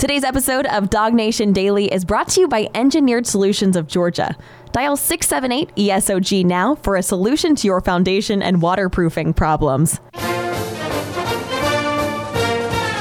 Today's episode of Dog Nation Daily is brought to you by Engineered Solutions of Georgia. Dial 678 ESOG now for a solution to your foundation and waterproofing problems.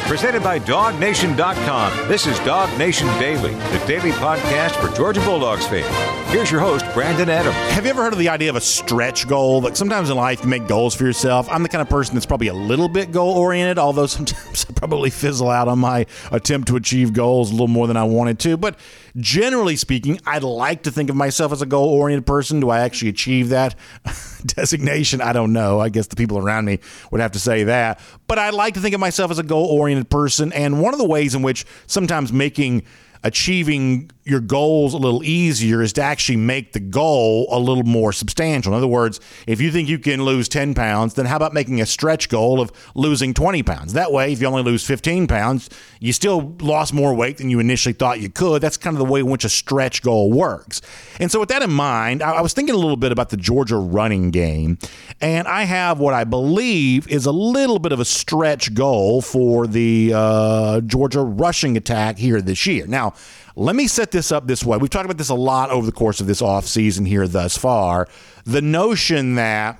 Presented by DogNation.com. This is Dog Nation Daily, the daily podcast for Georgia Bulldogs fans. Here's your host, Brandon Adams. Have you ever heard of the idea of a stretch goal? Like sometimes in life you make goals for yourself. I'm the kind of person that's probably a little bit goal oriented, although sometimes I probably fizzle out on my attempt to achieve goals a little more than I wanted to. But generally speaking, I'd like to think of myself as a goal oriented person. Do I actually achieve that designation? I don't know. I guess the people around me would have to say that. But I like to think of myself as a goal oriented person. And one of the ways in which sometimes making achieving your goals a little easier is to actually make the goal a little more substantial. In other words, if you think you can lose 10 pounds, then how about making a stretch goal of losing 20 pounds? That way, if you only lose 15 pounds, you still lost more weight than you initially thought you could. That's kind of the way in which a stretch goal works. And so, with that in mind, I was thinking a little bit about the Georgia running game, and I have what I believe is a little bit of a stretch goal for the uh, Georgia rushing attack here this year. Now, let me set this up this way. We've talked about this a lot over the course of this offseason here thus far. The notion that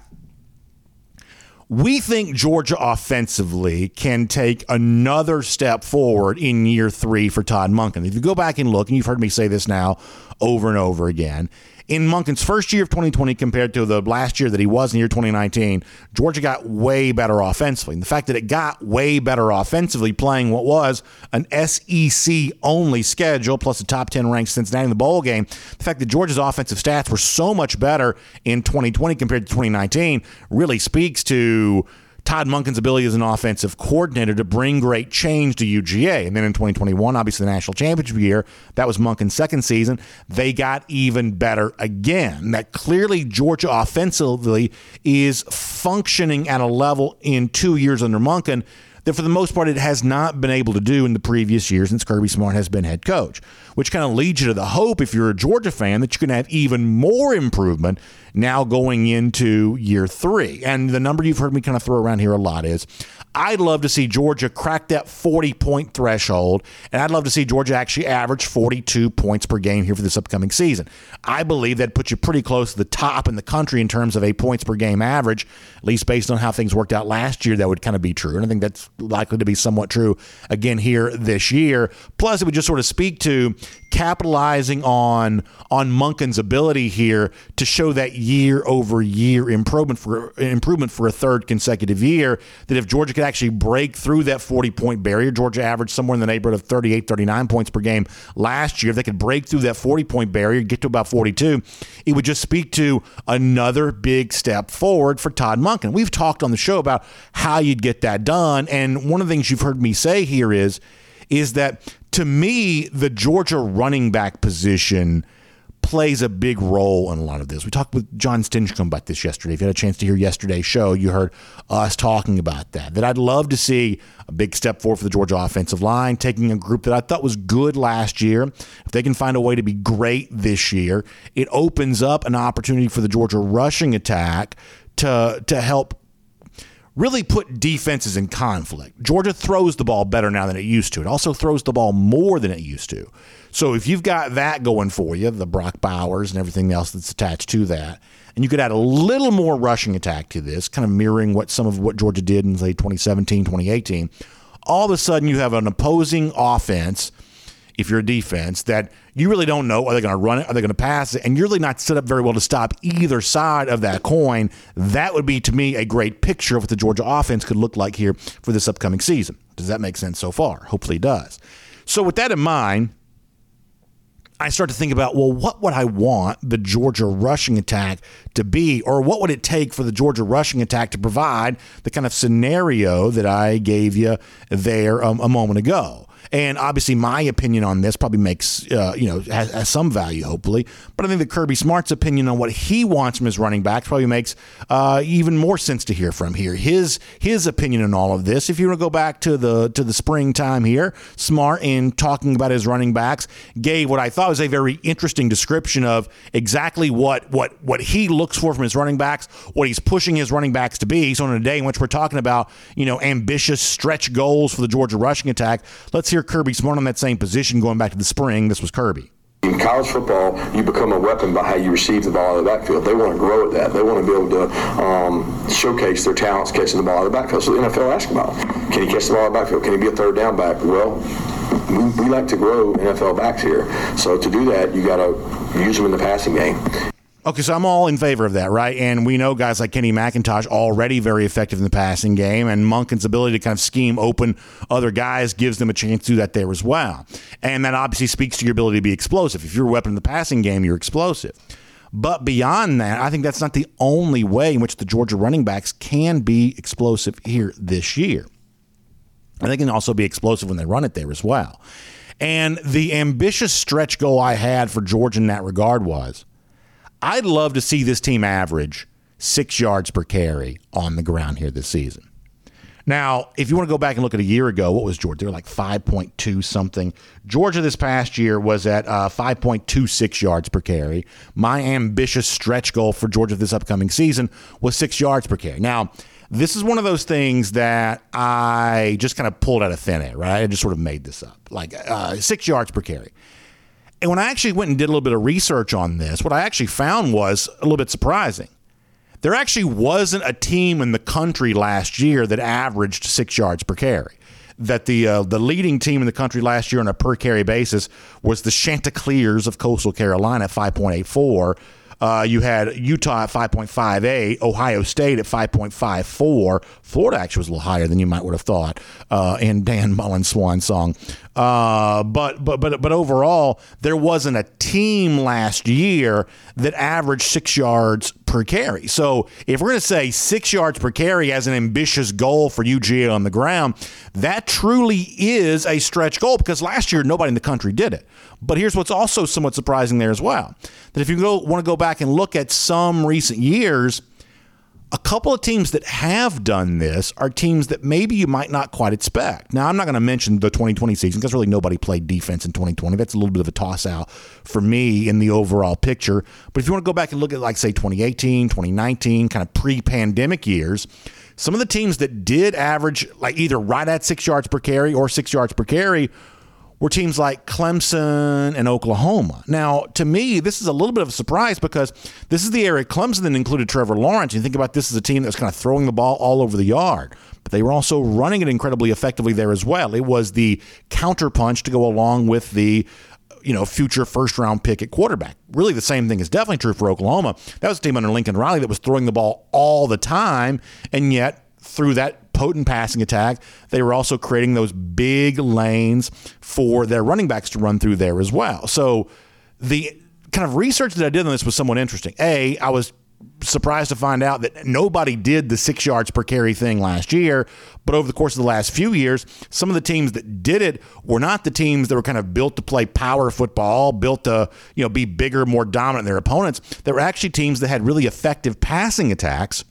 we think Georgia offensively can take another step forward in year three for Todd Monken. If you go back and look, and you've heard me say this now over and over again, in Monken's first year of 2020 compared to the last year that he was in year 2019, Georgia got way better offensively. And the fact that it got way better offensively playing what was an SEC only schedule plus a top 10 ranked Cincinnati in the bowl game, the fact that Georgia's offensive stats were so much better in 2020 compared to 2019 really speaks to Todd Monken's ability as an offensive coordinator to bring great change to UGA. And then in 2021, obviously the national championship year, that was Monken's second season, they got even better again. That clearly Georgia offensively is functioning at a level in two years under Monken that for the most part it has not been able to do in the previous years since Kirby Smart has been head coach, which kind of leads you to the hope if you're a Georgia fan that you can have even more improvement now going into year three. And the number you've heard me kind of throw around here a lot is I'd love to see Georgia crack that 40 point threshold, and I'd love to see Georgia actually average 42 points per game here for this upcoming season. I believe that puts you pretty close to the top in the country in terms of a points per game average, at least based on how things worked out last year. That would kind of be true. And I think that's likely to be somewhat true again here this year. Plus, it would just sort of speak to capitalizing on on Monken's ability here to show that year over year improvement for improvement for a third consecutive year. That if Georgia could actually break through that 40 point barrier, Georgia averaged somewhere in the neighborhood of 38, 39 points per game last year. If they could break through that 40 point barrier, get to about 42, it would just speak to another big step forward for Todd Monken. We've talked on the show about how you'd get that done, and one of the things you've heard me say here is is that to me, the Georgia running back position plays a big role in a lot of this. We talked with John Stinchcomb about this yesterday. If you had a chance to hear yesterday's show, you heard us talking about that. That I'd love to see a big step forward for the Georgia offensive line, taking a group that I thought was good last year. If they can find a way to be great this year, it opens up an opportunity for the Georgia rushing attack to to help really put defenses in conflict. Georgia throws the ball better now than it used to. It also throws the ball more than it used to. So if you've got that going for you, the Brock Bowers and everything else that's attached to that, and you could add a little more rushing attack to this, kind of mirroring what some of what Georgia did in say 2017, 2018, all of a sudden you have an opposing offense – if you're a defense that you really don't know are they going to run it are they going to pass it? And you're really not set up very well to stop either side of that coin. That would be to me a great picture of what the georgia offense could look like here for this upcoming season. Does that make sense so far? Hopefully it does. So with that in mind I start to think about, well, what would I want the Georgia rushing attack to be, or what would it take for the Georgia rushing attack to provide the kind of scenario that I gave you there um, a moment ago? And obviously, my opinion on this probably makes, uh, you know, has, has, some value, hopefully. But I think that Kirby Smart's opinion on what he wants from his running backs probably makes uh, even more sense to hear from here. His his opinion on all of this. If you want to go back to the to the springtime here, Smart in talking about his running backs gave what I thought was a very interesting description of exactly what what what he looks for from his running backs, what he's pushing his running backs to be. So on a day in which we're talking about, you know, ambitious stretch goals for the Georgia rushing attack, let's hear year Kirby Smart on that same position going back to the spring. This was Kirby. In college football, you become a weapon by how you receive the ball out of the backfield. They want to grow at that. They want to be able to um, showcase their talents catching the ball out of the backfield. So the NFL asks about, can he catch the ball out of the backfield? Can he be a third down back? Well, we, we like to grow NFL backs here. So to do that, you got to use them in the passing game. Okay, so I'm all in favor of that, right? And we know guys like Kenny McIntosh already very effective in the passing game, and Monken's ability to kind of scheme open other guys gives them a chance to do that there as well. And that obviously speaks to your ability to be explosive. If you're a weapon in the passing game, you're explosive. But beyond that, I think that's not the only way in which the Georgia running backs can be explosive here this year. And they can also be explosive when they run it there as well. And the ambitious stretch goal I had for Georgia in that regard was I'd love to see this team average six yards per carry on the ground here this season. Now, if you want to go back and look at a year ago, what was Georgia? They were like 5.2 something. Georgia this past year was at uh, 5.26 yards per carry. My ambitious stretch goal for Georgia this upcoming season was six yards per carry. Now, this is one of those things that I just kind of pulled out of thin air, right? I just sort of made this up, like uh, six yards per carry. And when I actually went and did a little bit of research on this, what I actually found was a little bit surprising. There actually wasn't a team in the country last year that averaged six yards per carry. That the uh, the leading team in the country last year on a per carry basis was the Chanticleers of Coastal Carolina at 5.84. Uh, you had Utah at 5.58, Ohio State at 5.54. Florida actually was a little higher than you might would have thought uh, in Dan Mullen's swan song. Uh, but but but but overall, there wasn't a team last year that averaged six yards per carry. So if we're going to say six yards per carry as an ambitious goal for UGA on the ground, that truly is a stretch goal because last year nobody in the country did it. But here's what's also somewhat surprising there as well: that if you go, want to go back and look at some recent years a couple of teams that have done this are teams that maybe you might not quite expect. Now, I'm not going to mention the 2020 season because really nobody played defense in 2020. That's a little bit of a toss out for me in the overall picture. But if you want to go back and look at, like, say, 2018, 2019, kind of pre pandemic years, some of the teams that did average, like, either right at six yards per carry or six yards per carry were teams like Clemson and Oklahoma. Now, to me, this is a little bit of a surprise because this is the area Clemson that included Trevor Lawrence. You think about this as a team that was kind of throwing the ball all over the yard, but they were also running it incredibly effectively there as well. It was the counterpunch to go along with the you know, future first round pick at quarterback. Really, the same thing is definitely true for Oklahoma. That was a team under Lincoln Riley that was throwing the ball all the time, and yet through that potent passing attack, they were also creating those big lanes for their running backs to run through there as well. So the kind of research that I did on this was somewhat interesting. A, I was surprised to find out that nobody did the six yards per carry thing last year. But over the course of the last few years, some of the teams that did it were not the teams that were kind of built to play power football, built to you know be bigger, more dominant than their opponents. They were actually teams that had really effective passing attacks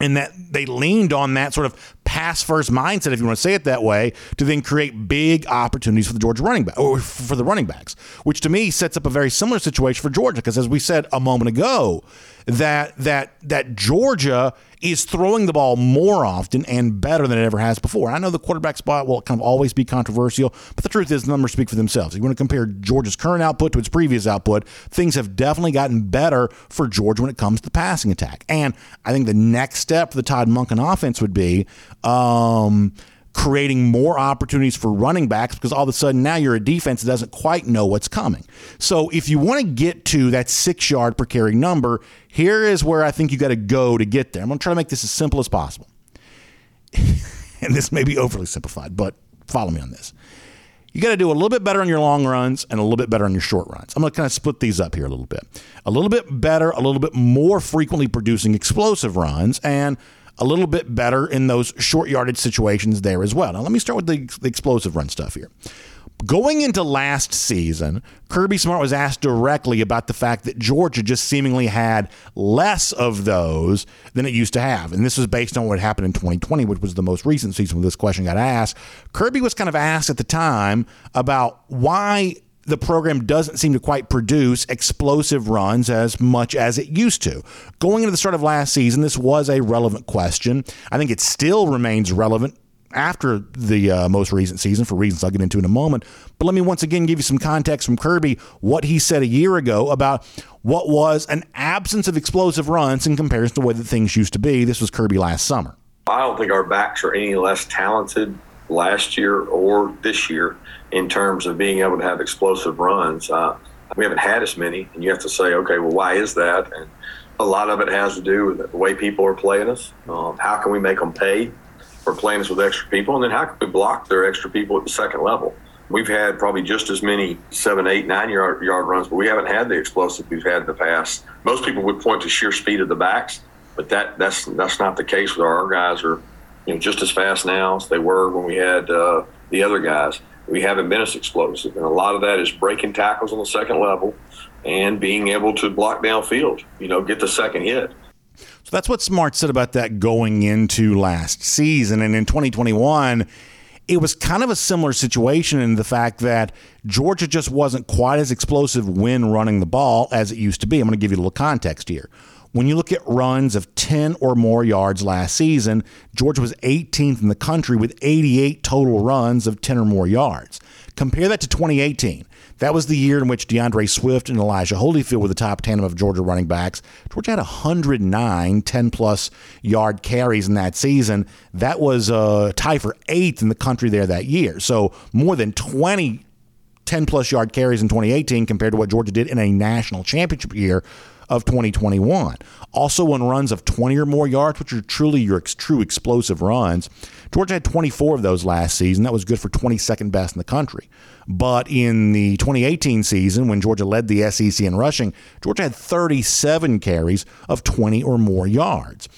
and that they leaned on that sort of pass first mindset, if you want to say it that way, to then create big opportunities for the Georgia running back or for the running backs, which to me sets up a very similar situation for Georgia. Because as we said a moment ago, that that that Georgia is throwing the ball more often and better than it ever has before. I know the quarterback spot will kind of always be controversial, but the truth is the numbers speak for themselves. If you want to compare Georgia's current output to its previous output, things have definitely gotten better for Georgia when it comes to the passing attack. And I think the next step for the Todd Monken offense would be um, creating more opportunities for running backs because all of a sudden now you're a defense that doesn't quite know what's coming. So if you want to get to that six yard per carry number, here is where I think you got to go to get there. I'm going to try to make this as simple as possible. and this may be overly simplified, but follow me on this. You got to do a little bit better on your long runs and a little bit better on your short runs. I'm going to kind of split these up here a little bit. A little bit better, a little bit more frequently producing explosive runs, and a little bit better in those short yardage situations there as well. Now, let me start with the, the explosive run stuff here. Going into last season, Kirby Smart was asked directly about the fact that Georgia just seemingly had less of those than it used to have. And this was based on what happened in 2020, which was the most recent season when this question got asked. Kirby was kind of asked at the time about why the program doesn't seem to quite produce explosive runs as much as it used to. Going into the start of last season, this was a relevant question. I think it still remains relevant after the uh, most recent season for reasons I'll get into in a moment. But let me once again give you some context from Kirby, what he said a year ago about what was an absence of explosive runs in comparison to the way that things used to be. This was Kirby last summer. I don't think our backs are any less talented last year or this year in terms of being able to have explosive runs. Uh, we haven't had as many, and you have to say, okay, well, why is that? And a lot of it has to do with the way people are playing us. Um, how can we make them pay for playing us with extra people? And then how can we block their extra people at the second level? We've had probably just as many seven, eight, nine yard, yard runs, but we haven't had the explosive we've had in the past. Most people would point to sheer speed of the backs, but that that's that's not the case with our, our guys are you know just as fast now as they were when we had uh, the other guys. We haven't been as explosive, and a lot of that is breaking tackles on the second level and being able to block downfield. You know, get the second hit. So that's what Smart said about that going into last season, and in 2021 it was kind of a similar situation in the fact that Georgia just wasn't quite as explosive when running the ball as it used to be. I'm going to give you a little context here. When you look at runs of 10 or more yards last season, Georgia was 18th in the country with 88 total runs of 10 or more yards. Compare that to 2018. That was the year in which DeAndre Swift and Elijah Holyfield were the top tandem of Georgia running backs. Georgia had 109 10 plus yard carries in that season. That was a uh, tie for eighth in the country there that year. So more than 20 10 plus yard carries in 2018 compared to what Georgia did in a national championship year of 2021. Also, on runs of 20 or more yards, which are truly your ex- true explosive runs, Georgia had 24 of those last season. That was good for 22nd best in the country. But in the 2018 season, when Georgia led the SEC in rushing, Georgia had 37 carries of 20 or more yards.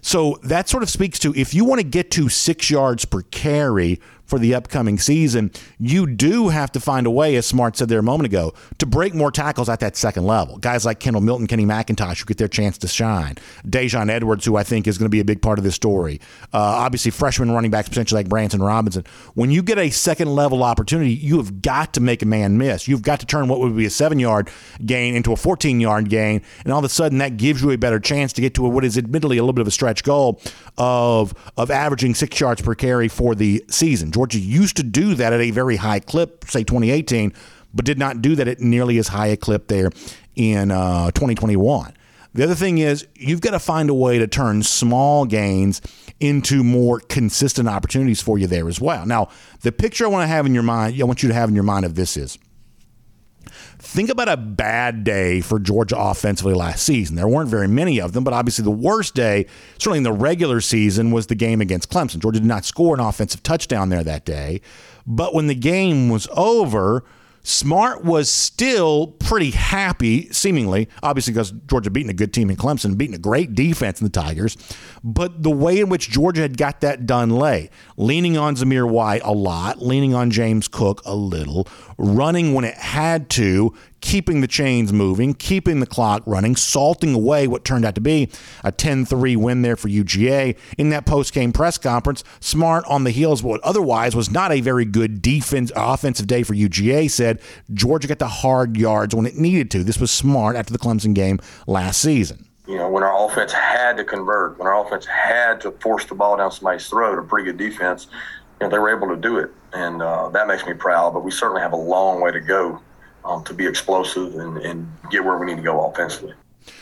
So that sort of speaks to if you want to get to six yards per carry for the upcoming season, you do have to find a way, as Smart said there a moment ago, to break more tackles at that second level. Guys like Kendall Milton, Kenny McIntosh, who get their chance to shine. Daijun Edwards, who I think is going to be a big part of this story. Uh, obviously, freshman running backs, potentially like Branson Robinson. When you get a second level opportunity, you have got to make a man miss. You've got to turn what would be a seven yard gain into a 14 yard gain. And all of a sudden, that gives you a better chance to get to what is admittedly a little bit of a stretch goal of, of averaging six yards per carry for the season. Georgia used to do that at a very high clip, say 2018, but did not do that at nearly as high a clip there in uh, 2021. The other thing is you've got to find a way to turn small gains into more consistent opportunities for you there as well. Now, the picture I want to have in your mind, I want you to have in your mind of this is Think about a bad day for Georgia offensively last season. There weren't very many of them, but obviously the worst day, certainly in the regular season, was the game against Clemson. Georgia did not score an offensive touchdown there that day. But when the game was over, Smart was still pretty happy, seemingly, obviously because Georgia beating a good team in Clemson, beating a great defense in the Tigers. But the way in which Georgia had got that done lay, leaning on Zamir White a lot, leaning on James Cook a little, running when it had to, keeping the chains moving, keeping the clock running, salting away what turned out to be a 10 3 win there for UGA. In that post game press conference, Smart on the heels of what otherwise was not a very good defense offensive day for UGA said Georgia got the hard yards when it needed to. This was smart after the Clemson game last season. You know, when our offense had to convert, when our offense had to force the ball down somebody's throat, a pretty good defense, you know, they were able to do it. And uh, that makes me proud, but we certainly have a long way to go um, to be explosive and, and get where we need to go offensively.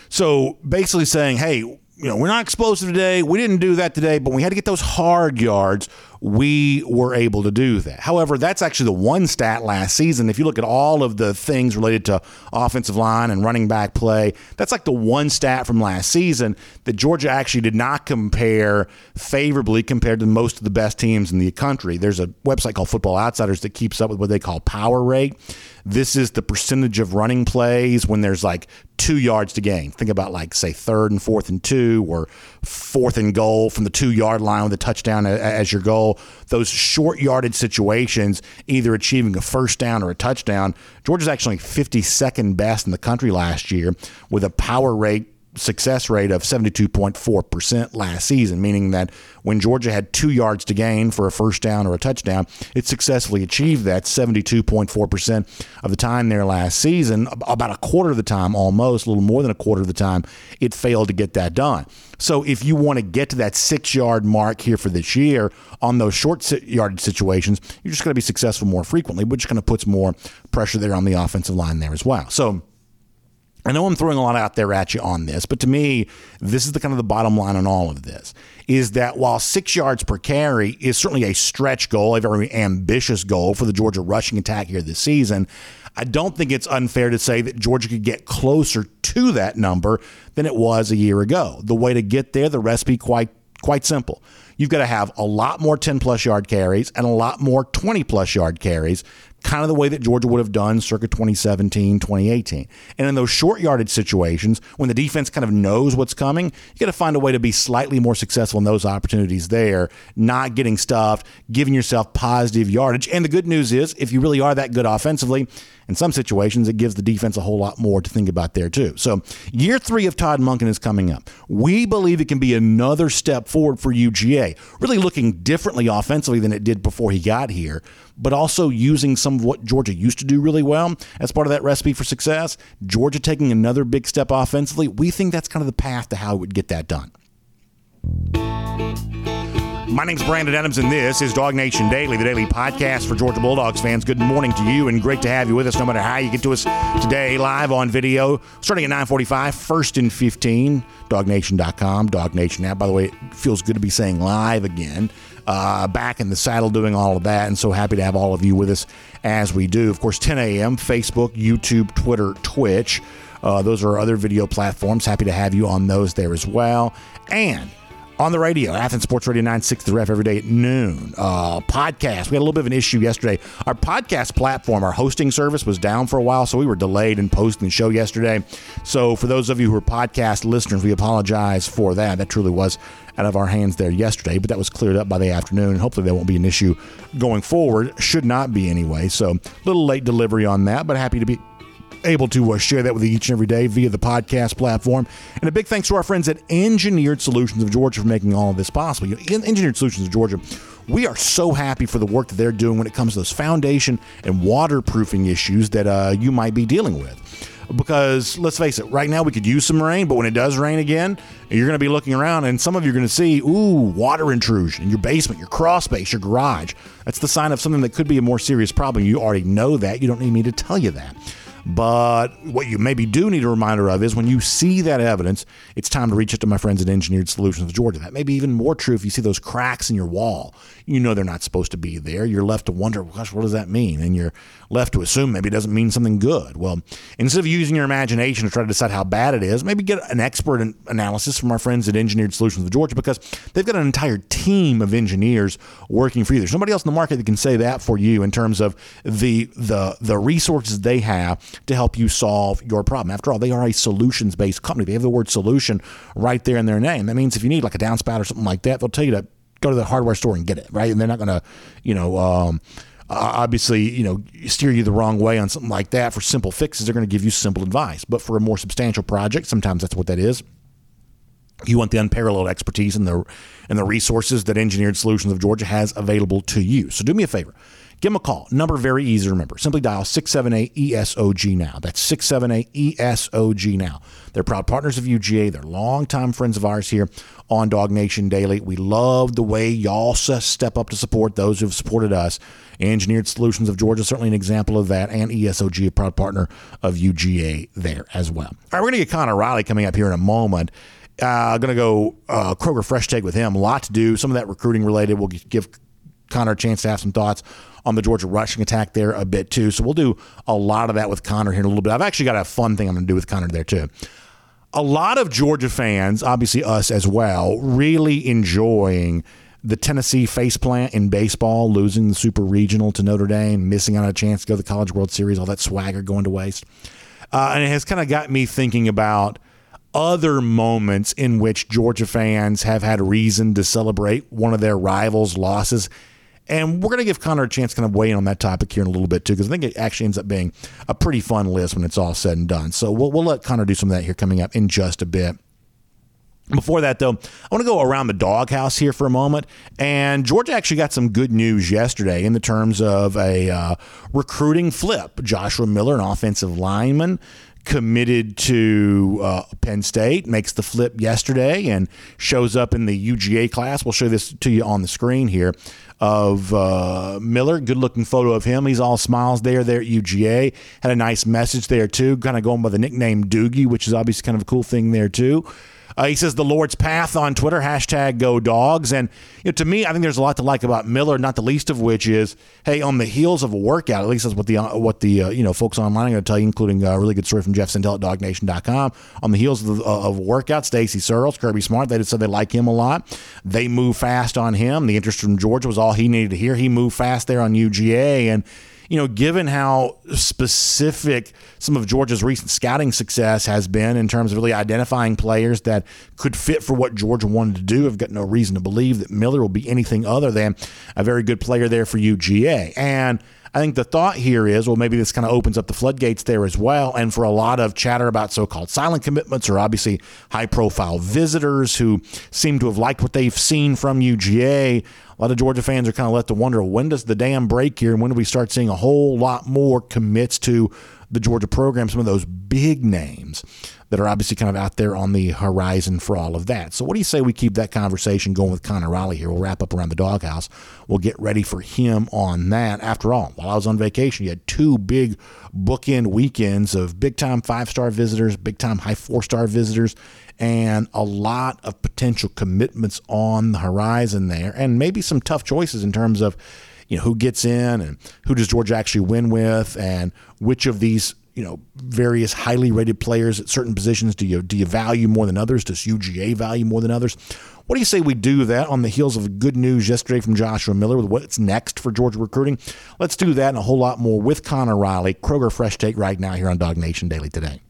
So basically saying, hey, you know, we're not explosive today. We didn't do that today, but we had to get those hard yards we were able to do that. However, that's actually the one stat last season. If you look at all of the things related to offensive line and running back play, that's like the one stat from last season that Georgia actually did not compare favorably compared to most of the best teams in the country. There's a website called Football Outsiders that keeps up with what they call power rate. This is the percentage of running plays when there's like two yards to gain. Think about like say third and fourth and two, or fourth and goal from the two yard line with a touchdown as your goal. Those short yarded situations, either achieving a first down or a touchdown. Georgia's actually 52nd best in the country last year with a power rate success rate of 72.4% last season, meaning that when Georgia had two yards to gain for a first down or a touchdown, it successfully achieved that 72.4% of the time there last season. About a quarter of the time, almost, a little more than a quarter of the time, it failed to get that done. So if you want to get to that six yard mark here for this year on those short yardage situations, you're just going to be successful more frequently, which kind of puts more pressure there on the offensive line there as well. So, I know I'm throwing a lot out there at you on this, but to me, this is the kind of the bottom line on all of this is that while six yards per carry is certainly a stretch goal, a very ambitious goal for the Georgia rushing attack here this season, I don't think it's unfair to say that Georgia could get closer to that number than it was a year ago. The way to get there, the recipe quite quite simple. You've got to have a lot more 10 plus yard carries and a lot more 20 plus yard carries kind of the way that Georgia would have done circa 2017, 2018. And in those short yardage situations, when the defense kind of knows what's coming, you got to find a way to be slightly more successful in those opportunities there, not getting stuffed, giving yourself positive yardage. And the good news is, if you really are that good offensively, in some situations, it gives the defense a whole lot more to think about there, too. So, year three of Todd Monken is coming up. We believe it can be another step forward for UGA, really looking differently offensively than it did before he got here, but also using some of what Georgia used to do really well as part of that recipe for success. Georgia taking another big step offensively. We think that's kind of the path to how it would get that done. My name's Brandon Adams, and this is Dog Nation Daily, the daily podcast for Georgia Bulldogs fans. Good morning to you, and great to have you with us, no matter how you get to us today, live on video, starting at 945, first and 15, dognation.com, Dog Nation app. By the way, it feels good to be saying live again. Uh, back in the saddle doing all of that, and so happy to have all of you with us as we do. Of course, 10 a.m., Facebook, YouTube, Twitter, Twitch. Uh, those are other video platforms. Happy to have you on those there as well. And on the radio, Athens Sports Radio 96 The Ref every day at noon. Uh, podcast. We had a little bit of an issue yesterday. Our podcast platform, our hosting service was down for a while, so we were delayed in posting the show yesterday. So for those of you who are podcast listeners, we apologize for that. That truly was out of our hands there yesterday, but that was cleared up by the afternoon, and hopefully that won't be an issue going forward. Should not be anyway. So a little late delivery on that, but happy to be able to uh, share that with you each and every day via the podcast platform. And a big thanks to our friends at Engineered Solutions of Georgia for making all of this possible. You know, Engineered Solutions of Georgia, we are so happy for the work that they're doing when it comes to those foundation and waterproofing issues that uh, you might be dealing with because let's face it, right now we could use some rain, but when it does rain again, you're going to be looking around and some of you are going to see, ooh, water intrusion in your basement, your crawl space, your garage. That's the sign of something that could be a more serious problem. You already know that. You don't need me to tell you that. But what you maybe do need a reminder of is when you see that evidence, it's time to reach out to my friends at Engineered Solutions of Georgia. That may be even more true if you see those cracks in your wall. You know they're not supposed to be there. You're left to wonder, gosh, what does that mean? And you're left to assume maybe it doesn't mean something good. Well, instead of using your imagination to try to decide how bad it is, maybe get an expert analysis from our friends at Engineered Solutions of Georgia because they've got an entire team of engineers working for you. There's nobody else in the market that can say that for you in terms of the the the resources they have to help you solve your problem. After all, they are a solutions based company. They have the word solution right there in their name. That means if you need like a downspout or something like that, they'll tell you to go to the hardware store and get it, right? And they're not going to, you know, um, obviously, you know, steer you the wrong way on something like that. For simple fixes, they're going to give you simple advice. But for a more substantial project, sometimes that's what that is. You want the unparalleled expertise and the and the resources that Engineered Solutions of Georgia has available to you. So do me a favor Give them a call. Number very easy to remember. Simply dial 678 ESOG now. That's 678 ESOG now. They're proud partners of UGA. They're longtime friends of ours here on Dog Nation Daily. We love the way y'all step up to support those who've supported us. Engineered Solutions of Georgia, certainly an example of that, and ESOG, a proud partner of UGA there as well. All right, we're going to get Connor Riley coming up here in a moment. Uh, going to go uh, Kroger Fresh Take with him. A lot to do. Some of that recruiting related. We'll give Connor a chance to have some thoughts on the Georgia rushing attack there a bit too. So we'll do a lot of that with Connor here in a little bit. I've actually got a fun thing I'm going to do with Connor there too. A lot of Georgia fans, obviously us as well, really enjoying the Tennessee faceplant in baseball, losing the Super Regional to Notre Dame, missing out on a chance to go to the College World Series, all that swagger going to waste. Uh, and it has kind of got me thinking about other moments in which Georgia fans have had reason to celebrate one of their rivals' losses And we're going to give Connor a chance to kind of weigh in on that topic here in a little bit too, because I think it actually ends up being a pretty fun list when it's all said and done. So we'll, we'll let Connor do some of that here coming up in just a bit. Before that, though, I want to go around the doghouse here for a moment. And Georgia actually got some good news yesterday in the terms of a uh, recruiting flip. Joshua Miller, an offensive lineman, committed to uh, Penn State, makes the flip yesterday and shows up in the UGA class. We'll show this to you on the screen here of uh, Miller. Good looking photo of him. He's all smiles there, there at UGA. Had a nice message there, too, kind of going by the nickname Doogie, which is obviously kind of a cool thing there, too. Uh, he says the Lord's path on Twitter, hashtag go dogs. And you know, to me, I think there's a lot to like about Miller, not the least of which is, hey, on the heels of a workout, at least that's what the uh, what the uh, you know folks online are going to tell you, including a really good story from Jeff Sentell at DogNation.com. On the heels of, uh, of a workout, Stacy Searels, Kirby Smart, they said they like him a lot. They move fast on him. The interest from Georgia was all he needed to hear. He moved fast there on UGA and you know, given how specific some of Georgia's recent scouting success has been in terms of really identifying players that could fit for what Georgia wanted to do, I've got no reason to believe that Miller will be anything other than a very good player there for UGA. And I think the thought here is, well, maybe this kind of opens up the floodgates there as well. And for a lot of chatter about so called silent commitments or obviously high profile visitors who seem to have liked what they've seen from UGA, a lot of Georgia fans are kind of left to wonder when does the dam break here and when do we start seeing a whole lot more commits to the Georgia program, some of those big names that are obviously kind of out there on the horizon for all of that. So, what do you say we keep that conversation going with Connor Riley here? We'll wrap up around the doghouse. We'll get ready for him on that. After all, while I was on vacation, you had two big bookend weekends of big time five star visitors, big time high four star visitors, and a lot of potential commitments on the horizon there, and maybe some tough choices in terms of you know who gets in and who does Georgia actually win with, and which of these you know various highly rated players at certain positions do you do you value more than others? Does UGA value more than others? What do you say we do that on the heels of good news yesterday from Joshua Miller with what's next for Georgia recruiting? Let's do that and a whole lot more with Connor Riley Kroger Fresh Take right now here on Dog Nation Daily today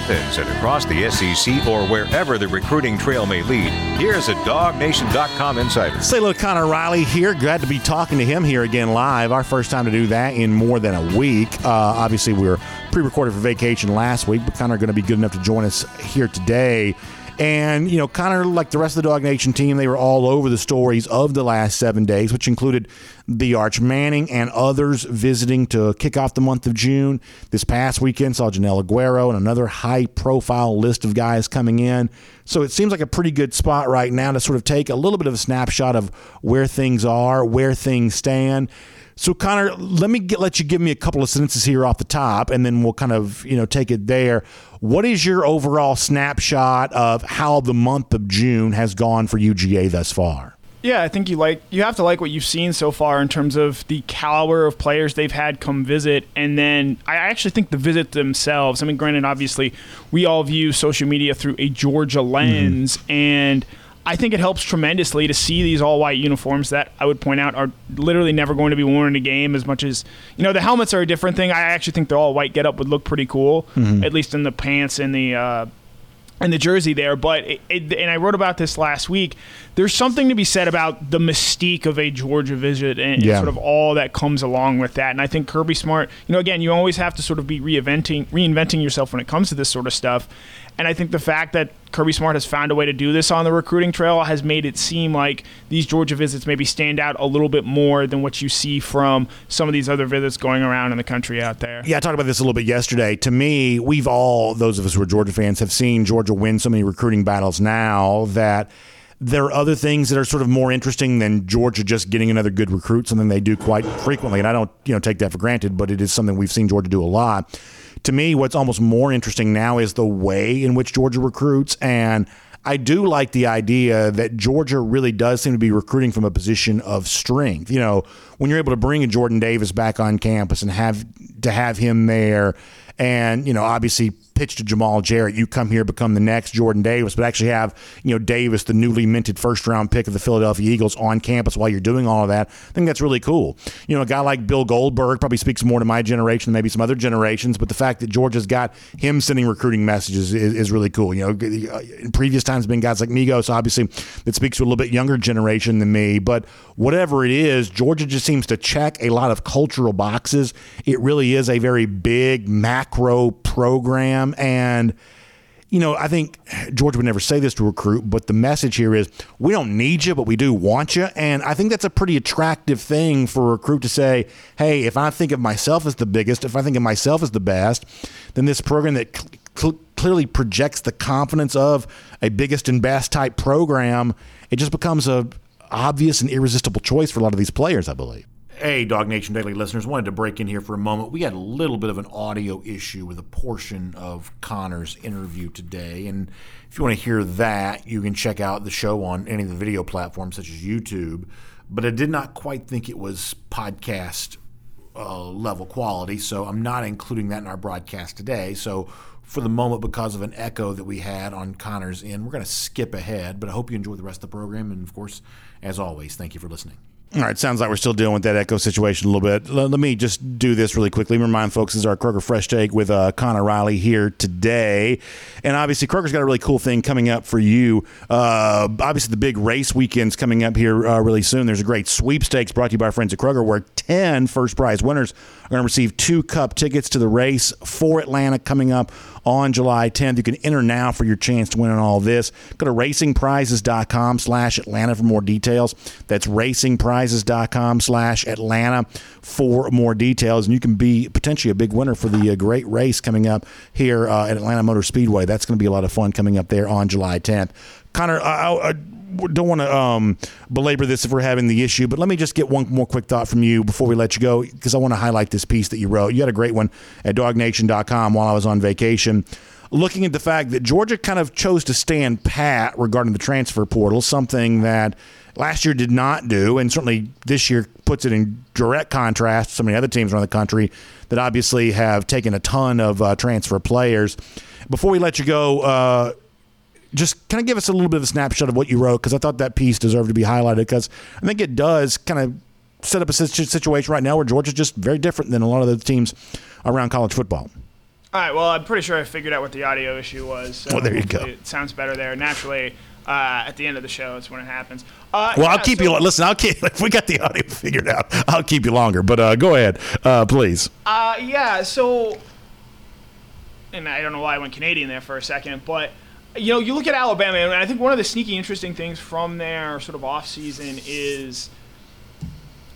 Athens and across the SEC or wherever the recruiting trail may lead, here's a DogNation.com insider. Say hello, Connor Riley here. Glad to be talking to him here again live. Our first time to do that in more than a week. Uh, obviously, we were pre-recorded for vacation last week, but Connor going to be good enough to join us here today. And, you know, Connor, like the rest of the Dog Nation team, they were all over the stories of the last seven days, which included the Arch Manning and others visiting to kick off the month of June. This past weekend saw Joenel Aguero and another high profile list of guys coming in. So it seems like a pretty good spot right now to sort of take a little bit of a snapshot of where things are, where things stand. So Connor, let me get, let you give me a couple of sentences here off the top, and then we'll kind of you know take it there. What is your overall snapshot of how the month of June has gone for UGA thus far? Yeah, I think you like you have to like what you've seen so far in terms of the caliber of players they've had come visit, and then I actually think the visit themselves. I mean, granted, obviously, we all view social media through a Georgia lens, mm-hmm. and I think it helps tremendously to see these all white uniforms that I would point out are literally never going to be worn in a game as much as you know the helmets are a different thing. I actually think the all white getup would look pretty cool, mm-hmm. at least in the pants and the uh, and the jersey there. But it, it, and I wrote about this last week. There's something to be said about the mystique of a Georgia visit and, yeah. and, sort of all that comes along with that. And I think Kirby Smart, you know, again, you always have to sort of be reinventing reinventing yourself when it comes to this sort of stuff. And I think the fact that Kirby Smart has found a way to do this on the recruiting trail has made it seem like these Georgia visits maybe stand out a little bit more than what you see from some of these other visits going around in the country out there. Yeah, I talked about this a little bit yesterday. To me, we've all, those of us who are Georgia fans, have seen Georgia win so many recruiting battles now that there are other things that are sort of more interesting than Georgia just getting another good recruit, something they do quite frequently. And I don't, you know, take that for granted, but it is something we've seen Georgia do a lot to me, what's almost more interesting now is the way in which Georgia recruits. And I do like the idea that Georgia really does seem to be recruiting from a position of strength. You know, when you're able to bring a Jordan Davis back on campus and have to have him there and you know obviously pitch to Jamaal Jarrett, you come here, become the next Jordan Davis, but actually have, you know, Davis, the newly minted first round pick of the Philadelphia Eagles, on campus while you're doing all of that. I think that's really cool. You know, a guy like Bill Goldberg probably speaks more to my generation than maybe some other generations, but the fact that Georgia's got him sending recruiting messages is, is really cool. You know, uh, in previous times, been guys like Migos, obviously, that speaks to a little bit younger generation than me, but whatever it is, Georgia just seems to check a lot of cultural boxes. It really is a very big macro program. And, you know, I think George would never say this to a recruit, but the message here is we don't need you, but we do want you. And I think that's a pretty attractive thing for a recruit to say, hey, if I think of myself as the biggest, if I think of myself as the best, then this program that cl- clearly projects the confidence of a biggest and best type program, it just becomes a, obvious and irresistible choice for a lot of these players, I believe. Hey, Dog Nation Daily listeners, wanted to break in here for a moment. We had a little bit of an audio issue with a portion of Connor's interview today. And if you want to hear that, you can check out the show on any of the video platforms such as YouTube. But I did not quite think it was podcast uh, level quality, so I'm not including that in our broadcast today. So for the moment, because of an echo that we had on Connor's end, we're going to skip ahead. But I hope you enjoy the rest of the program. And of course, as always, thank you for listening. All right, sounds like we're still dealing with that echo situation a little bit. Let, let me just do this really quickly. Remind folks, this is our Kroger Fresh Take with uh, Connor Riley here today. And obviously, Kroger's got a really cool thing coming up for you. Uh, obviously, the big race weekend's coming up here uh, really soon. There's a great sweepstakes brought to you by our friends at Kroger where 10 first prize winners are going to receive two cup tickets to the race for Atlanta coming up on July 10th. You can enter now for your chance to win on all this. Go to racingprizes.com slash Atlanta for more details. That's racingprizes.com slash Atlanta for more details. And you can be potentially a big winner for the uh, great race coming up here uh, at Atlanta Motor Speedway. That's going to be a lot of fun coming up there on July 10th. Connor, I, I, don't want to um, belabor this if we're having the issue, but let me just get one more quick thought from you before we let you go, because I want to highlight this piece that you wrote. You had a great one at dognation.com while I was on vacation, looking at the fact that Georgia kind of chose to stand pat regarding the transfer portal, something that last year did not do, and certainly this year puts it in direct contrast to so many other teams around the country that obviously have taken a ton of uh, transfer players. Before we let you go, uh, just kind of give us a little bit of a snapshot of what you wrote because I thought that piece deserved to be highlighted because I think it does kind of set up a situation right now where Georgia's just very different than a lot of the teams around college football. All right. Well, I'm pretty sure I figured out what the audio issue was. So oh, there you go. It sounds better there. Naturally, uh, at the end of the show, it's when it happens. Uh, well, yeah, I'll keep so, you. Listen, I'll keep. If we got the audio figured out, I'll keep you longer. But uh, go ahead, uh, please. Uh, yeah. So, and I don't know why I went Canadian there for a second, but you know, you look at Alabama, and I think one of the sneaky interesting things from their sort of off season is,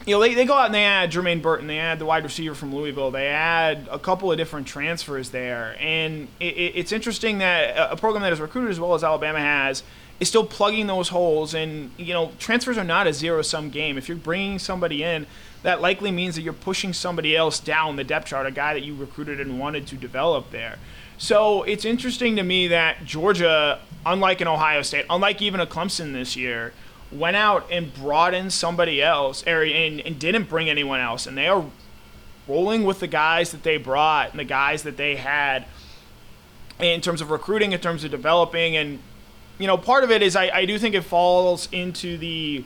you know, they, they go out and they add Jermaine Burton, they add the wide receiver from Louisville, they add a couple of different transfers there. And it, it's interesting that a program that is recruited as well as Alabama has is still plugging those holes. And, you know, transfers are not a zero sum game. If you're bringing somebody in, that likely means that you're pushing somebody else down the depth chart, a guy that you recruited and wanted to develop there. So it's interesting to me that Georgia, unlike an Ohio State, unlike even a Clemson this year, went out and brought in somebody else, or, and, and didn't bring anyone else, and they are rolling with the guys that they brought and the guys that they had in terms of recruiting, in terms of developing, and you know, part of it is I, I do think it falls into the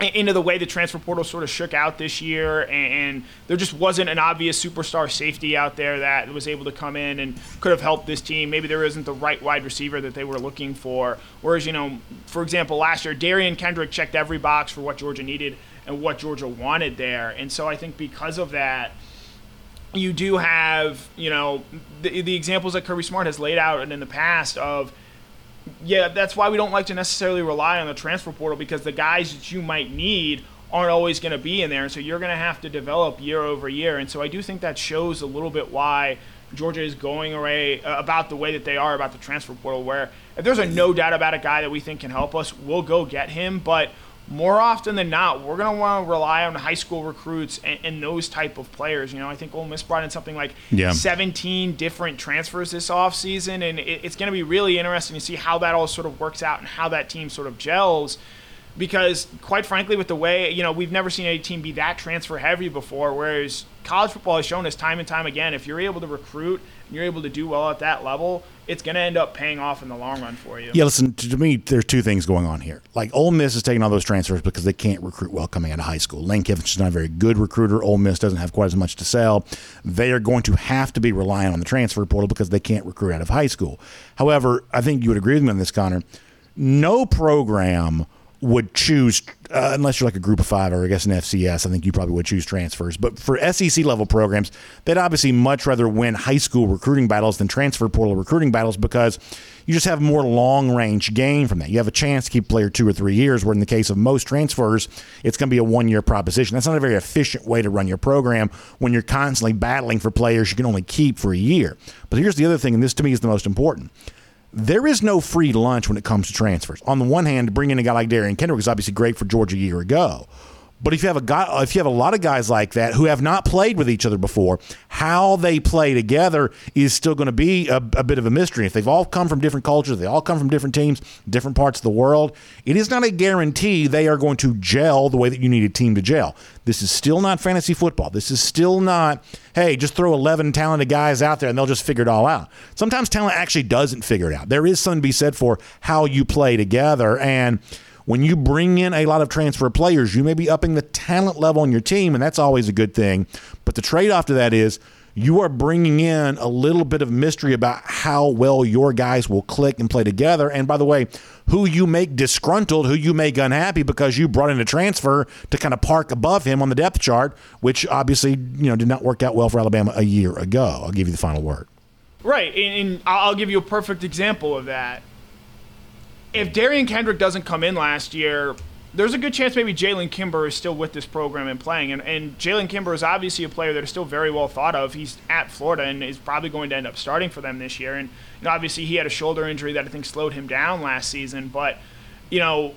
into the way the transfer portal sort of shook out this year, and, there just wasn't an obvious superstar safety out there that was able to come in and could have helped this team. Maybe there isn't the right wide receiver that they were looking for. Whereas, you know, for example, last year, Derion Kendrick checked every box for what Georgia needed and what Georgia wanted there. And so I think because of that, you do have, you know, the, the examples that Kirby Smart has laid out and in the past of – yeah, that's why we don't like to necessarily rely on the transfer portal because the guys that you might need aren't always going to be in there. And so you're going to have to develop year over year. And so I do think that shows a little bit why Georgia is going away uh, about the way that they are about the transfer portal, where if there's a no doubt about a guy that we think can help us, we'll go get him. But more often than not, we're going to want to rely on high school recruits and, and, those type of players. You know, I think Ole Miss brought in something like yeah. 17 different transfers this offseason, and it, it's going to be really interesting to see how that all sort of works out and how that team sort of gels. because quite frankly with the way you know we've never seen any team be that transfer heavy before whereas college football has shown us time and time again if you're able to recruit and you're able to do well at that level it's going to end up paying off in the long run for you Yeah, listen, to me, there's two things going on here. Like, Ole Miss is taking all those transfers because they can't recruit well coming out of high school. Lane Kiffin's not a very good recruiter. Ole Miss doesn't have quite as much to sell. They are going to have to be relying on the transfer portal because they can't recruit out of high school. However, I think you would agree with me on this, Connor. No program would choose, uh, unless you're like a group of five or I guess an FCS, I think you probably would choose transfers. But for SEC level programs, they'd obviously much rather win high school recruiting battles than transfer portal recruiting battles because you just have more long range gain from that. You have a chance to keep a player two or three years, where in the case of most transfers, it's going to be a one year proposition. That's not a very efficient way to run your program when you're constantly battling for players you can only keep for a year. But here's the other thing, and this to me is the most important there is no free lunch when it comes to transfers. On the one hand, bringing in a guy like Derion Kendrick was obviously great for Georgia a year ago. But if you have a guy, if you have a lot of guys like that who have not played with each other before, how they play together is still going to be a, a bit of a mystery. If they've all come from different cultures, they all come from different teams, different parts of the world, it is not a guarantee they are going to gel the way that you need a team to gel. This is still not fantasy football. This is still not, hey, just throw 11 talented guys out there and they'll just figure it all out. Sometimes talent actually doesn't figure it out. There is something to be said for how you play together. And when you bring in a lot of transfer players, you may be upping the talent level on your team, and that's always a good thing. But the trade off to that is you are bringing in a little bit of mystery about how well your guys will click and play together. And by the way, who you make disgruntled, who you make unhappy because you brought in a transfer to kind of park above him on the depth chart, which obviously you know did not work out well for Alabama a year ago. I'll give you the final word. Right, and, I'll give you a perfect example of that. If Derion Kendrick doesn't come in last year, there's a good chance maybe Jalen Kimber is still with this program and playing. And, and Jalen Kimber is obviously a player that is still very well thought of. He's at Florida and is probably going to end up starting for them this year. And you know, obviously, he had a shoulder injury that I think slowed him down last season. But, you know,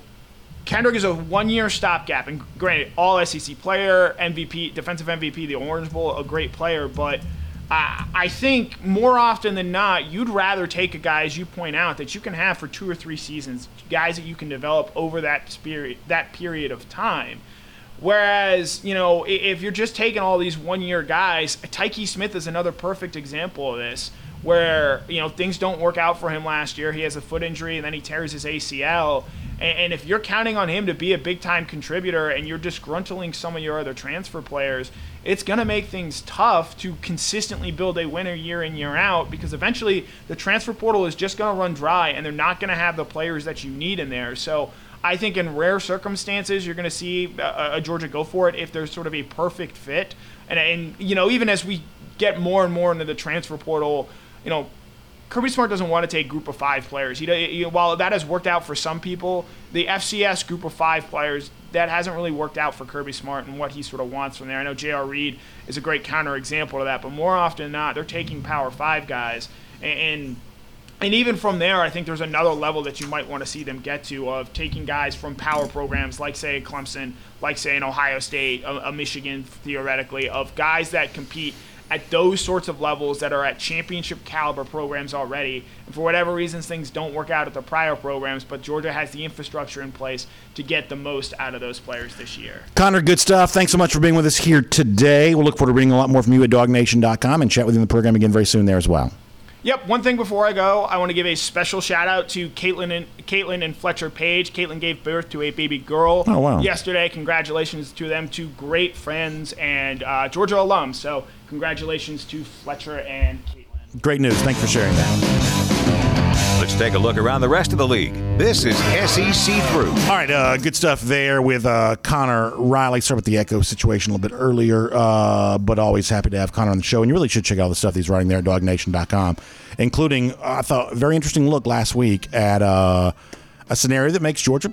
Kendrick is a one year stopgap. And granted, all SEC player, MVP, defensive MVP, the Orange Bowl, a great player. But I think more often than not, you'd rather take a guy, as you point out, that you can have for two or three seasons, guys that you can develop over that spirit, that period of time. Whereas, you know, if you're just taking all these one year guys, Tykee Smith is another perfect example of this, where, you know, things don't work out for him last year. He has a foot injury and then he tears his ACL. And, and if you're counting on him to be a big time contributor and you're disgruntling some of your other transfer players, it's going to make things tough to consistently build a winner year in, year out because eventually the transfer portal is just going to run dry and they're not going to have the players that you need in there. So I think in rare circumstances, you're going to see a, a Georgia go for it if there's sort of a perfect fit. And, and, you know, even as we get more and more into the transfer portal, you know, Kirby Smart doesn't want to take group of five players. He, he, while that has worked out for some people, the FCS group of five players that hasn't really worked out for Kirby Smart and what he sort of wants from there. I know J.R. Reed is a great counter example of that, but more often than not, they're taking Power Five guys, and, and and even from there, I think there's another level that you might want to see them get to of taking guys from power programs like, say, Clemson, like, say, an Ohio State, a, a Michigan, theoretically, of guys that compete at those sorts of levels that are at championship caliber programs already. And for whatever reasons, things don't work out at the prior programs, but Georgia has the infrastructure in place to get the most out of those players this year. Connor, good stuff. Thanks so much for being with us here today. We'll look forward to reading a lot more from you at dognation.com and chat with you in the program again very soon there as well. Yep. One thing before I go, I want to give a special shout out to Caitlin and Caitlin and Fletcher Page. Caitlin gave birth to a baby girl Oh, wow. yesterday. Congratulations to them, two great friends and uh, Georgia alums. So congratulations to Fletcher and Caitlin. Great news. Thanks for sharing that. Let's take a look around the rest of the league. This is SEC Through. All right, uh, good stuff there with uh, Connor Riley. Start with the Echo situation a little bit earlier, uh, but always happy to have Connor on the show. And you really should check out the stuff he's writing there at dognation.com, including, uh, I thought, a very interesting look last week at uh, a scenario that makes Georgia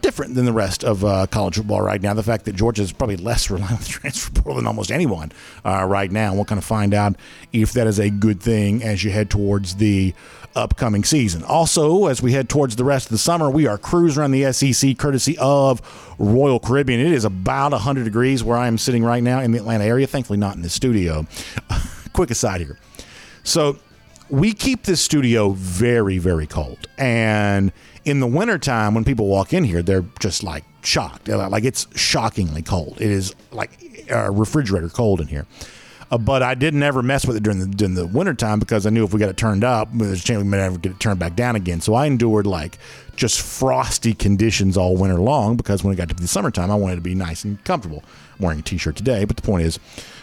different than the rest of uh, college football right now. The fact that Georgia is probably less reliant on the transfer portal than almost anyone uh, right now. We'll kind of find out if that is a good thing as you head towards the upcoming season. Also, as we head towards the rest of the summer, we are cruising around the SEC courtesy of Royal Caribbean. It is about 100 degrees where I am sitting right now in the Atlanta area. Thankfully, not in the studio. Quick aside here. So, we keep this studio very, very cold. And in the wintertime, when people walk in here, they're just like shocked. Like it's shockingly cold. It is like a refrigerator cold in here. Uh, but I didn't ever mess with it during the during the wintertime because I knew if we got it turned up, there's a chance we might never get it turned back down again. So I endured like just frosty conditions all winter long because when it got to the summertime, I wanted to be nice and comfortable. I'm wearing a t-shirt today, but the point is,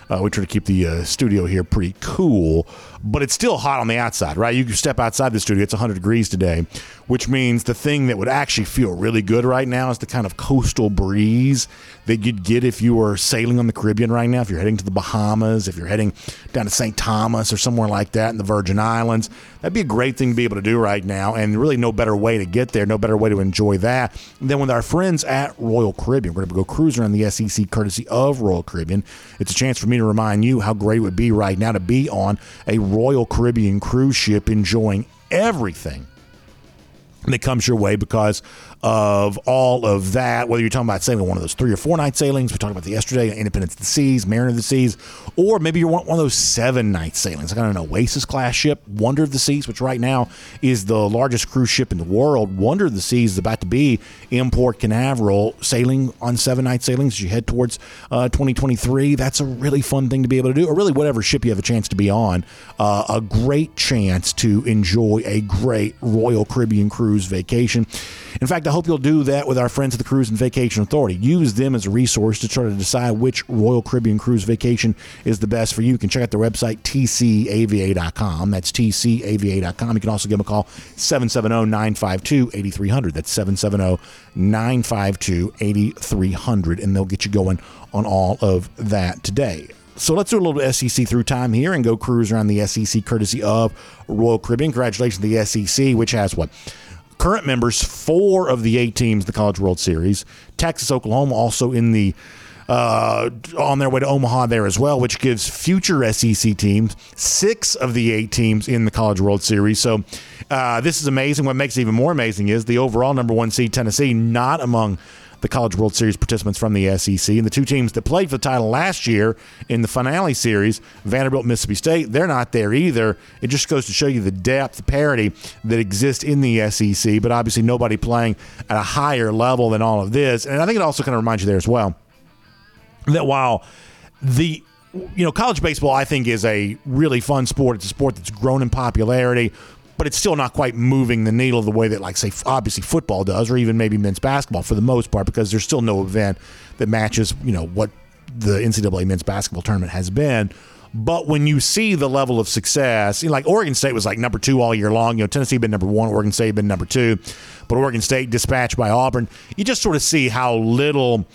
uh, we try to keep the uh, studio here pretty cool, but it's still hot on the outside, right? You step outside the studio; it's 100 degrees today, which means the thing that would actually feel really good right now is the kind of coastal breeze that you'd get if you were sailing on the Caribbean right now. If you're heading to the Bahamas, if you're heading down to St. Thomas or somewhere like that in the Virgin Islands, that'd be a great thing to be able to do right now, and really no better way to get there, no better way to enjoy that than with our friends at Royal Caribbean. We're going to go cruising on the SEC courtesy of Royal Caribbean. It's a chance for me to remind you how great it would be right now to be on a Royal Caribbean cruise ship enjoying everything that comes your way because of all of that. Whether you're talking about sailing one of those three or four night sailings, we talked about the yesterday, Independence of the Seas, Mariner of the Seas, or maybe you're one of those seven night sailings, like on an Oasis class ship, Wonder of the Seas, which right now is the largest cruise ship in the world. Wonder of the Seas is about to be in Port Canaveral, sailing on seven night sailings as you head towards uh, 2023. That's a really fun thing to be able to do, or really whatever ship you have a chance to be on. Uh, a great chance to enjoy a great Royal Caribbean cruise vacation. In fact, I hope you'll do that with our friends at the Cruise and Vacation Authority. Use them as a resource to try to decide which Royal Caribbean cruise vacation is the best for you. You can check out their website, tcava.com. That's tcava.com. You can also give them a call, 770 952 8300. That's 770 952 8300, and they'll get you going on all of that today. So let's do a little SEC through time here and go cruise around the SEC courtesy of Royal Caribbean. Congratulations to the SEC, which has what? Current members, four of the eight teams in the College World Series. Texas, Oklahoma also in the uh, on their way to Omaha there as well, which gives future SEC teams six of the eight teams in the College World Series. So uh, this is amazing. What makes it even more amazing is the overall number one seed Tennessee not among the College World Series participants from the SEC. And the two teams that played for the title last year in the finale series, Vanderbilt, Mississippi State, they're not there either. It just goes to show you the depth, the parity that exists in the SEC, but obviously nobody playing at a higher level than all of this. And I think it also kind of reminds you there as well that while the you know, college baseball, I think, is a really fun sport. It's a sport that's grown in popularity but it's still not quite moving the needle the way that, like, say, obviously football does, or even maybe men's basketball for the most part, because there's still no event that matches, you know, what the NCAA men's basketball tournament has been. But when you see the level of success, you know, like Oregon State was like number two all year long. You know, Tennessee been number one, Oregon State been number two, but Oregon State dispatched by Auburn. You just sort of see how little,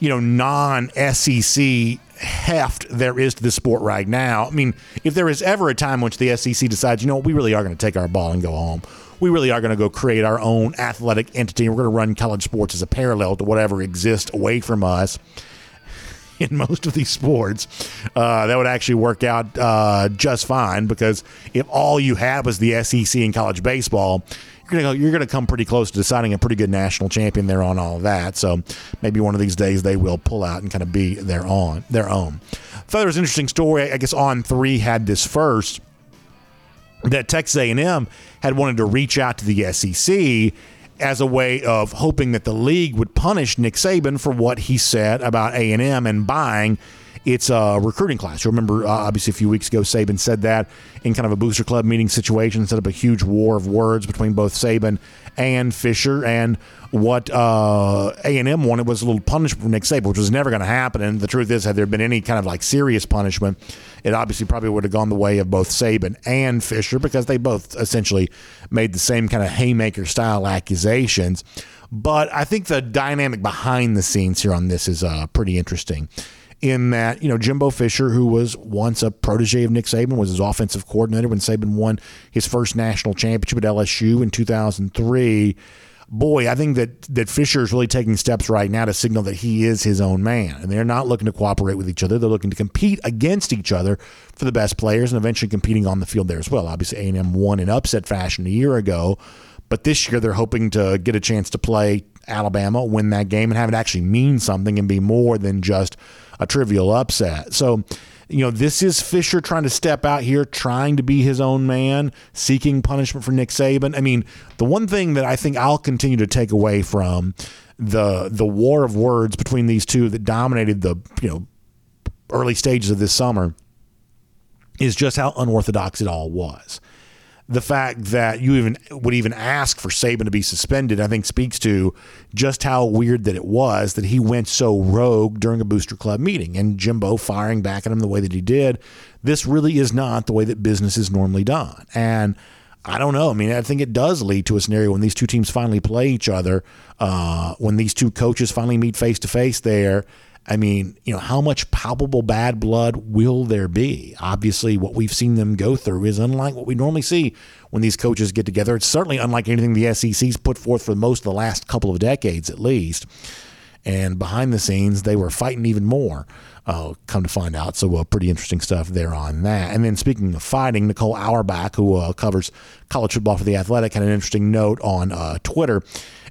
you know, non SEC heft there is to this sport right now. I mean, if there is ever a time which the SEC decides, you know, we really are going to take our ball and go home. We really are going to go create our own athletic entity. We're going to run college sports as a parallel to whatever exists away from us. In most of these sports, uh, that would actually work out uh, just fine because if all you had was the SEC in college baseball, you're gonna you're gonna come pretty close to deciding a pretty good national champion there on all of that. So maybe one of these days they will pull out and kind of be their own their own. Thought was an interesting story. I guess On3 had this first that Texas A&M had wanted to reach out to the SEC as a way of hoping that the league would punish Nick Saban for what he said about A&M and buying it's a recruiting class. You remember, uh, obviously, a few weeks ago, Saban said that in kind of a booster club meeting situation, set up a huge war of words between both Saban and Fisher. And what uh, A&M wanted was a little punishment for Nick Saban, which was never going to happen. And the truth is, had there been any kind of like serious punishment, it obviously probably would have gone the way of both Saban and Fisher because they both essentially made the same kind of haymaker style accusations. But I think the dynamic behind the scenes here on this is uh, pretty interesting in that, you know, Jimbo Fisher, who was once a protege of Nick Saban, was his offensive coordinator when Saban won his first national championship at LSU in 2003. Boy, I think that, that Fisher is really taking steps right now to signal that he is his own man. And they're not looking to cooperate with each other. They're looking to compete against each other for the best players and eventually competing on the field there as well. Obviously, A&M won in upset fashion a year ago. But this year, they're hoping to get a chance to play Alabama, win that game, and have it actually mean something and be more than just – a trivial upset. So you know, this is Fisher trying to step out here, trying to be his own man, seeking punishment for Nick Saban. I mean, the one thing that I think I'll continue to take away from the the war of words between these two that dominated the you know early stages of this summer is just how unorthodox it all was the fact that you even would even ask for Saban to be suspended, I think speaks to just how weird that it was that he went so rogue during a booster club meeting and Jimbo firing back at him the way that he did. This really is not the way that business is normally done. And I don't know. I mean, I think it does lead to a scenario when these two teams finally play each other, uh, when these two coaches finally meet face to face there I mean, you know, how much palpable bad blood will there be? Obviously, what we've seen them go through is unlike what we normally see when these coaches get together. It's certainly unlike anything the SEC's put forth for most of the last couple of decades, at least. And behind the scenes, they were fighting even more. Uh, come to find out, so uh, pretty interesting stuff there on that. And then speaking of fighting, Nicole Auerbach, who uh, covers college football for the Athletic, had an interesting note on uh, Twitter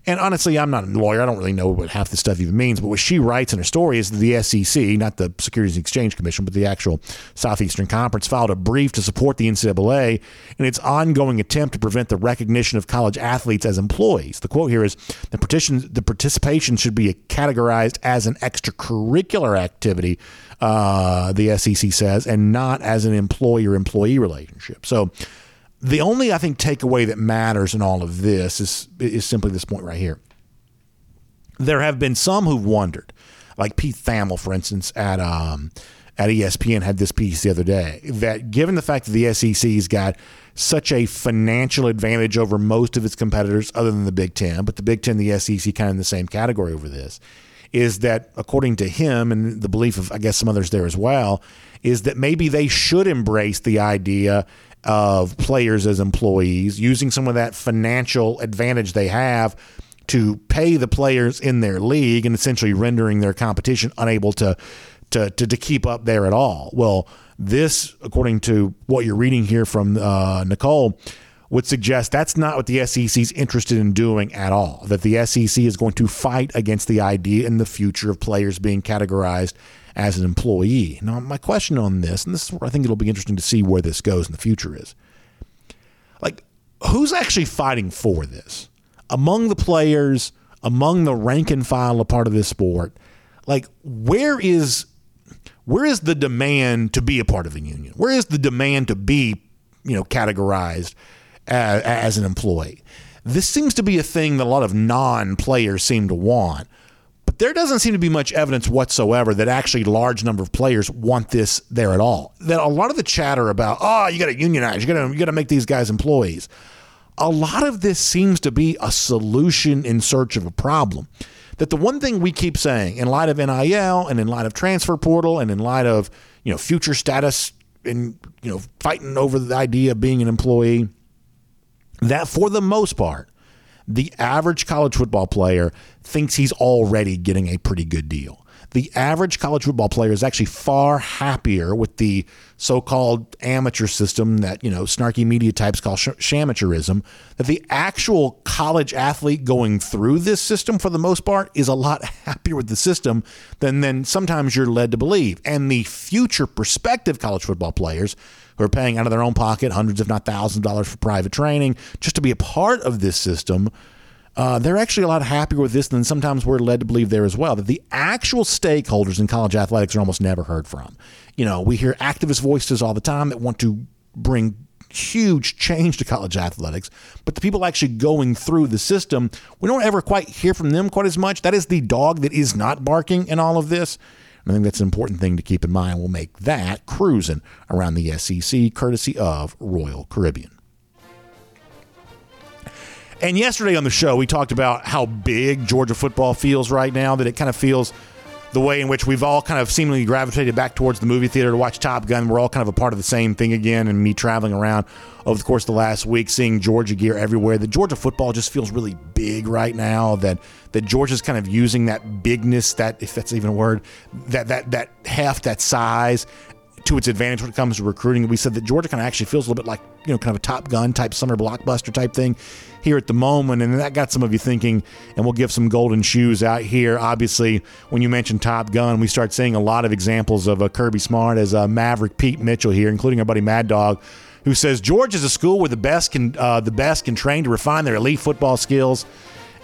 and honestly, I'm not a lawyer. I don't really know what half the stuff even means. But what she writes in her story is the SEC, not the Securities and Exchange Commission, but the actual Southeastern Conference, filed a brief to support the NCAA in its ongoing attempt to prevent the recognition of college athletes as employees. The quote here is the the participation should be categorized as an extracurricular activity, uh, the SEC says, and not as an employer employee relationship. So, the only I think takeaway that matters in all of this is is simply this point right here. There have been some who've wondered, like Pete Thamel, for instance, at um, at ESPN had this piece the other day that given the fact that the SEC's got such a financial advantage over most of its competitors, other than the Big Ten, but the Big Ten, the SEC, kind of in the same category over this, is that according to him and the belief of I guess some others there as well, is that maybe they should embrace the idea of players as employees, using some of that financial advantage they have to pay the players in their league and essentially rendering their competition unable to to to, to keep up there at all. Well, this, according to what you're reading here from uh, Nicole, would suggest that's not what the SEC is interested in doing at all. That the SEC is going to fight against the idea in the future of players being categorized as an employee. Now, my question on this, and this is where I think it'll be interesting to see where this goes in the future, is like, who's actually fighting for this? Among the players, among the rank and file a part of this sport, like, where is where is the demand to be a part of a union? Where is the demand to be, you know, categorized as, as an employee? This seems to be a thing that a lot of non-players seem to want. But there doesn't seem to be much evidence whatsoever that actually large number of players want this there at all. That a lot of the chatter about, oh, you got to unionize, you got to you got to make these guys employees. A lot of this seems to be a solution in search of a problem. That the one thing we keep saying in light of NIL and in light of transfer portal and in light of, you know, future status and, you know, fighting over the idea of being an employee, that for the most part, the average college football player thinks he's already getting a pretty good deal. The average college football player is actually far happier with the so-called amateur system that you know snarky media types call sh- shamateurism. That the actual college athlete going through this system, for the most part, is a lot happier with the system than than sometimes you're led to believe. And the future prospective college football players who are paying out of their own pocket hundreds, if not thousands of dollars for private training just to be a part of this system. Uh, they're actually a lot happier with this than sometimes we're led to believe there as well. That the actual stakeholders in college athletics are almost never heard from. You know, we hear activist voices all the time that want to bring huge change to college athletics, but the people actually going through the system, we don't ever quite hear from them quite as much. That is the dog that is not barking in all of this. I think that's an important thing to keep in mind. We'll make that cruising around the SEC courtesy of Royal Caribbean. And yesterday on the show, we talked about how big Georgia football feels right now, that it kind of feels the way in which we've all kind of seemingly gravitated back towards the movie theater to watch Top Gun. We're all kind of a part of the same thing again. And me traveling around over the course of the last week, seeing Georgia gear everywhere. The Georgia football just feels really big right now. That that Georgia's kind of using that bigness, that if that's even a word, that that that heft, that size, to its advantage when it comes to recruiting. We said that Georgia kind of actually feels a little bit like, you know, kind of a Top Gun type summer blockbuster type thing here at the moment. And that got some of you thinking, and we'll give some golden shoes out here. Obviously, when you mention Top Gun, we start seeing a lot of examples of uh, Kirby Smart as uh, Maverick Pete Mitchell here, including our buddy Mad Dog, who says Georgia is a school where the best can uh, the best can train to refine their elite football skills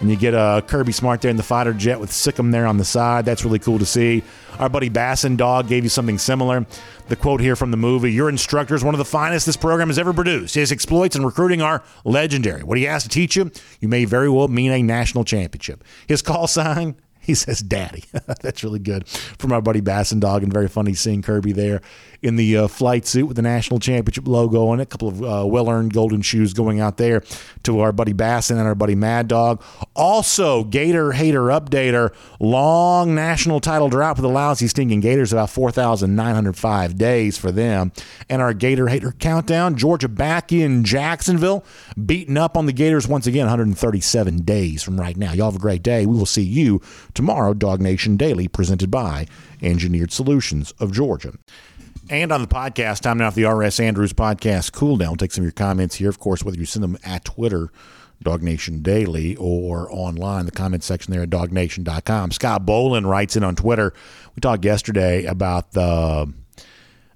and you get a uh, Kirby Smart there in the fighter jet with Sikkim there on the side. That's really cool to see. Our buddy Bassin Dog gave you something similar. The quote here from the movie Your instructor is one of the finest this program has ever produced. His exploits in recruiting are legendary. What he has to teach you, you may very well mean a national championship. His call sign, he says daddy. That's really good from our buddy Bassin Dog and very funny seeing Kirby there in the uh, flight suit with the national championship logo on it. A couple of uh, well earned golden shoes going out there to our buddy Bassin and our buddy Mad Dog. Also, Gator Hater Updater, long national title drought for the lousy stinking Gators, about 4,905 days for them. And our Gator Hater Countdown, Georgia back in Jacksonville, beating up on the Gators once again, 137 days from right now. Y'all have a great day. We will see you tomorrow, Dog Nation Daily, presented by Engineered Solutions of Georgia. And on the podcast, time now for the R.S. Andrews podcast cool down. Take some of your comments here, of course, whether you send them at Twitter, Dog Nation Daily, or online, the comment section there at dognation.com. Scott Bolin writes in on Twitter. We talked yesterday about the,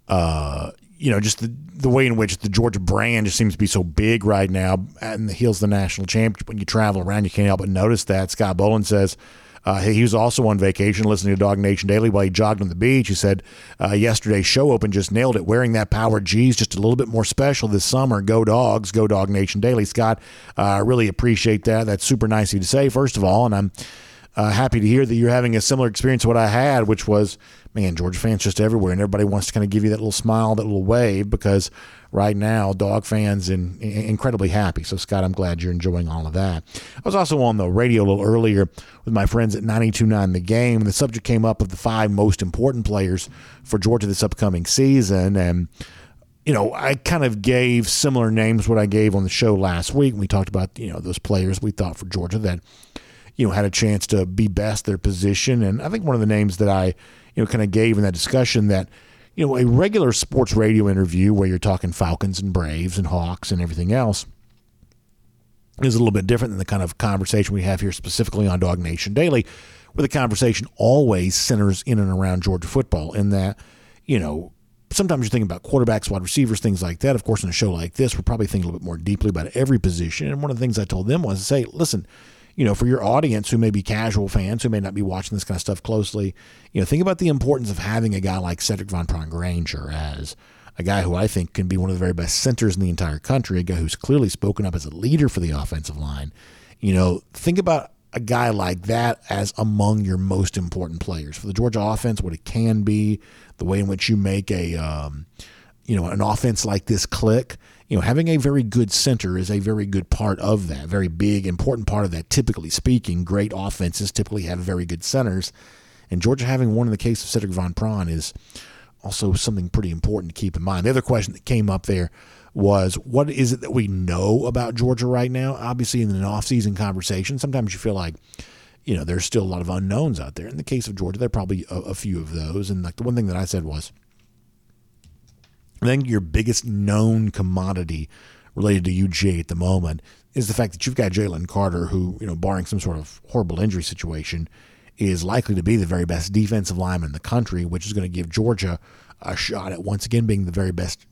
uh, you know, just the, the way in which the Georgia brand just seems to be so big right now and the heels the national championship. When you travel around, you can't help but notice that. Scott Bolin says, uh, he was also on vacation listening to Dog Nation Daily while he jogged on the beach. He said uh, yesterday's show open just nailed it. Wearing that power G is just a little bit more special this summer. Go Dogs, go Dog Nation Daily. Scott, I uh, really appreciate that. That's super nice of you to say, first of all. And I'm uh, happy to hear that you're having a similar experience to what I had, which was, man, Georgia fans just everywhere, and everybody wants to kind of give you that little smile, that little wave, because right now, dog fans and incredibly happy. So, Scott, I'm glad you're enjoying all of that. I was also on the radio a little earlier with my friends at 92.9 The Game, and the subject came up of the five most important players for Georgia this upcoming season, and you know, I kind of gave similar names what I gave on the show last week. We talked about, you know, those players we thought for Georgia that you know, had a chance to be best their position. And I think one of the names that I, you know, kind of gave in that discussion that, you know, a regular sports radio interview where you're talking Falcons and Braves and Hawks and everything else is a little bit different than the kind of conversation we have here specifically on Dog Nation Daily, where the conversation always centers in and around Georgia football. In that, you know, sometimes you're thinking about quarterbacks, wide receivers, things like that. Of course, in a show like this, we're probably thinking a little bit more deeply about every position. And one of the things I told them was to say, listen, you know, for your audience who may be casual fans who may not be watching this kind of stuff closely, you know, think about the importance of having a guy like Sedrick Van Pran-Granger as a guy who I think can be one of the very best centers in the entire country, a guy who's clearly spoken up as a leader for the offensive line. You know, think about a guy like that as among your most important players for the Georgia offense, what it can be, the way in which you make a, um, you know, an offense like this click you know, having a very good center is a very good part of that, very big, important part of that. Typically speaking, great offenses typically have very good centers. And Georgia having one in the case of Sedrick Van Pran is also something pretty important to keep in mind. The other question that came up there was what is it that we know about Georgia right now? Obviously, in an offseason conversation, sometimes you feel like, you know, there's still a lot of unknowns out there. In the case of Georgia, there are probably a, a few of those. And like the one thing that I said was, I think your biggest known commodity related to UGA at the moment is the fact that you've got Jalen Carter, who, you know, barring some sort of horrible injury situation, is likely to be the very best defensive lineman in the country, which is going to give Georgia a shot at once again being the very best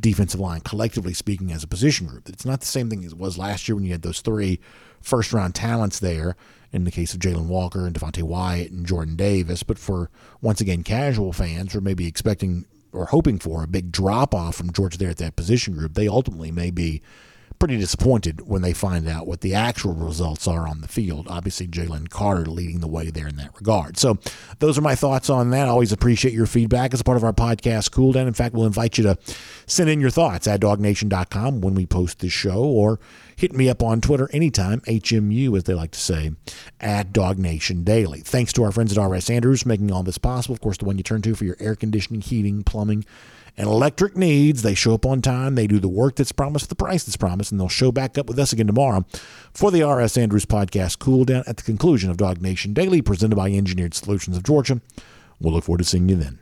defensive line, collectively speaking, as a position group. It's not the same thing as it was last year when you had those three first round talents there in the case of Jalen Walker and Devonte Wyatt and Jordan Davis. But for, once again, casual fans who or maybe expecting or hoping for a big drop off from Georgia there at that position group, they ultimately may be pretty disappointed when they find out what the actual results are on the field. Obviously, Jalen Carter leading the way there in that regard. So, those are my thoughts on that. Always appreciate your feedback as a part of our podcast, Cool Down. In fact, we'll invite you to send in your thoughts at dognation.com when we post this show or hit me up on Twitter anytime, HMU, as they like to say, at Dog Nation Daily. Thanks to our friends at RS Andrews making all this possible. Of course, the one you turn to for your air conditioning, heating, plumbing, and electric needs. They show up on time. They do the work that's promised the price that's promised, and they'll show back up with us again tomorrow for the R.S. Andrews podcast cool down at the conclusion of Dog Nation Daily, presented by Engineered Solutions of Georgia. We'll look forward to seeing you then.